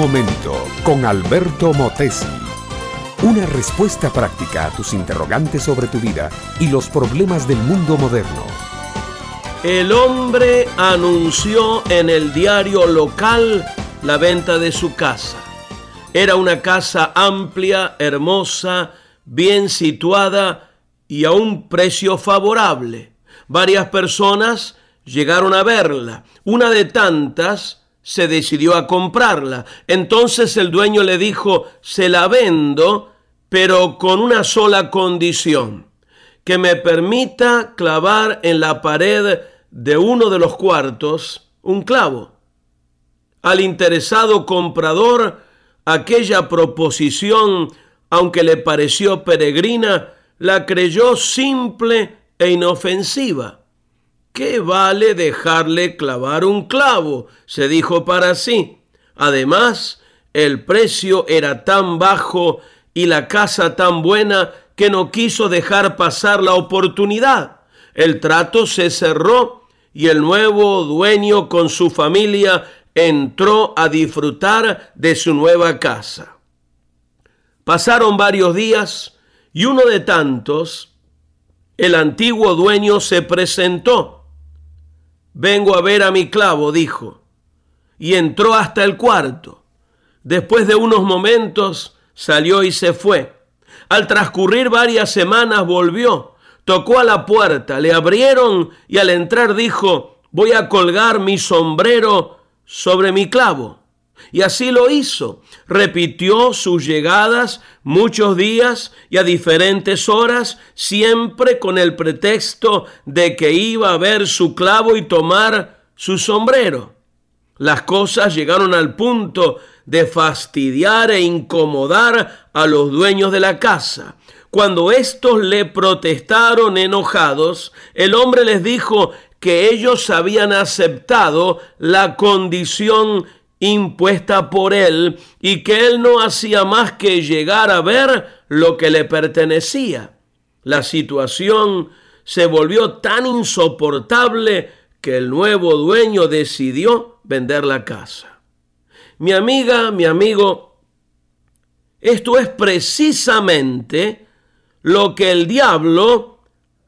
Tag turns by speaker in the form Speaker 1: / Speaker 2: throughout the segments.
Speaker 1: momento con Alberto Motesi. Una respuesta práctica a tus interrogantes sobre tu vida y los problemas del mundo moderno.
Speaker 2: El hombre anunció en el diario local la venta de su casa. Era una casa amplia, hermosa, bien situada y a un precio favorable. Varias personas llegaron a verla. Una de tantas se decidió a comprarla. Entonces el dueño le dijo, se la vendo, pero con una sola condición, que me permita clavar en la pared de uno de los cuartos un clavo. Al interesado comprador, aquella proposición, aunque le pareció peregrina, la creyó simple e inofensiva. ¿Qué vale dejarle clavar un clavo? se dijo para sí. Además, el precio era tan bajo y la casa tan buena que no quiso dejar pasar la oportunidad. El trato se cerró y el nuevo dueño con su familia entró a disfrutar de su nueva casa. Pasaron varios días y uno de tantos, el antiguo dueño se presentó Vengo a ver a mi clavo, dijo, y entró hasta el cuarto. Después de unos momentos salió y se fue. Al transcurrir varias semanas volvió, tocó a la puerta, le abrieron y al entrar dijo, voy a colgar mi sombrero sobre mi clavo. Y así lo hizo. Repitió sus llegadas muchos días y a diferentes horas, siempre con el pretexto de que iba a ver su clavo y tomar su sombrero. Las cosas llegaron al punto de fastidiar e incomodar a los dueños de la casa. Cuando éstos le protestaron enojados, el hombre les dijo que ellos habían aceptado la condición impuesta por él y que él no hacía más que llegar a ver lo que le pertenecía. La situación se volvió tan insoportable que el nuevo dueño decidió vender la casa. Mi amiga, mi amigo, esto es precisamente lo que el diablo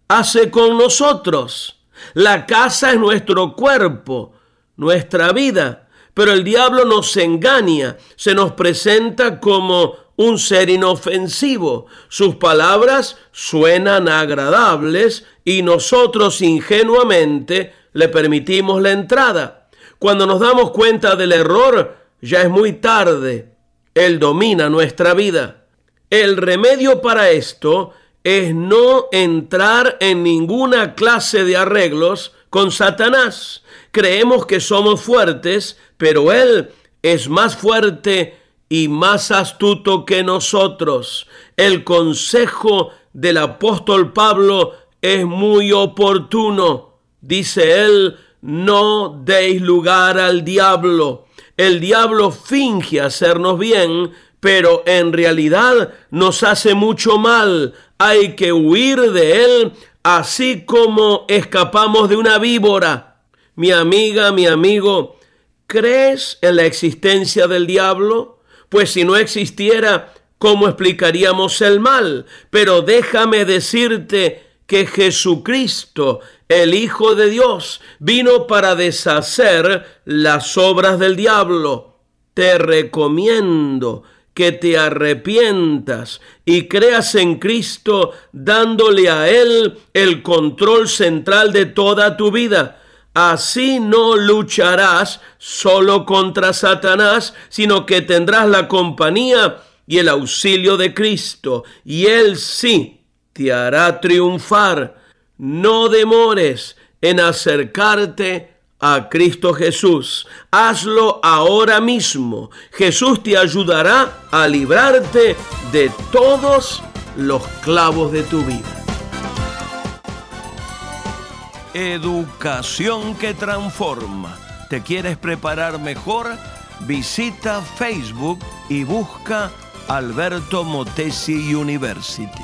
Speaker 2: hace con nosotros. La casa es nuestro cuerpo, nuestra vida. Pero el diablo nos engaña, se nos presenta como un ser inofensivo. Sus palabras suenan agradables y nosotros ingenuamente le permitimos la entrada. Cuando nos damos cuenta del error, ya es muy tarde. Él domina nuestra vida. El remedio para esto es no entrar en ninguna clase de arreglos con Satanás. Creemos que somos fuertes, pero Él es más fuerte y más astuto que nosotros. El consejo del apóstol Pablo es muy oportuno. Dice él, no deis lugar al diablo. El diablo finge hacernos bien, pero en realidad nos hace mucho mal. Hay que huir de él así como escapamos de una víbora. Mi amiga, mi amigo, ¿crees en la existencia del diablo? Pues si no existiera, ¿cómo explicaríamos el mal? Pero déjame decirte que Jesucristo, el Hijo de Dios, vino para deshacer las obras del diablo. Te recomiendo que te arrepientas y creas en Cristo dándole a Él el control central de toda tu vida. Así no lucharás solo contra Satanás, sino que tendrás la compañía y el auxilio de Cristo, y Él sí te hará triunfar. No demores en acercarte a Cristo Jesús. Hazlo ahora mismo. Jesús te ayudará a librarte de todos los clavos de tu vida. Educación que transforma. ¿Te quieres preparar mejor? Visita Facebook y busca Alberto Motesi University.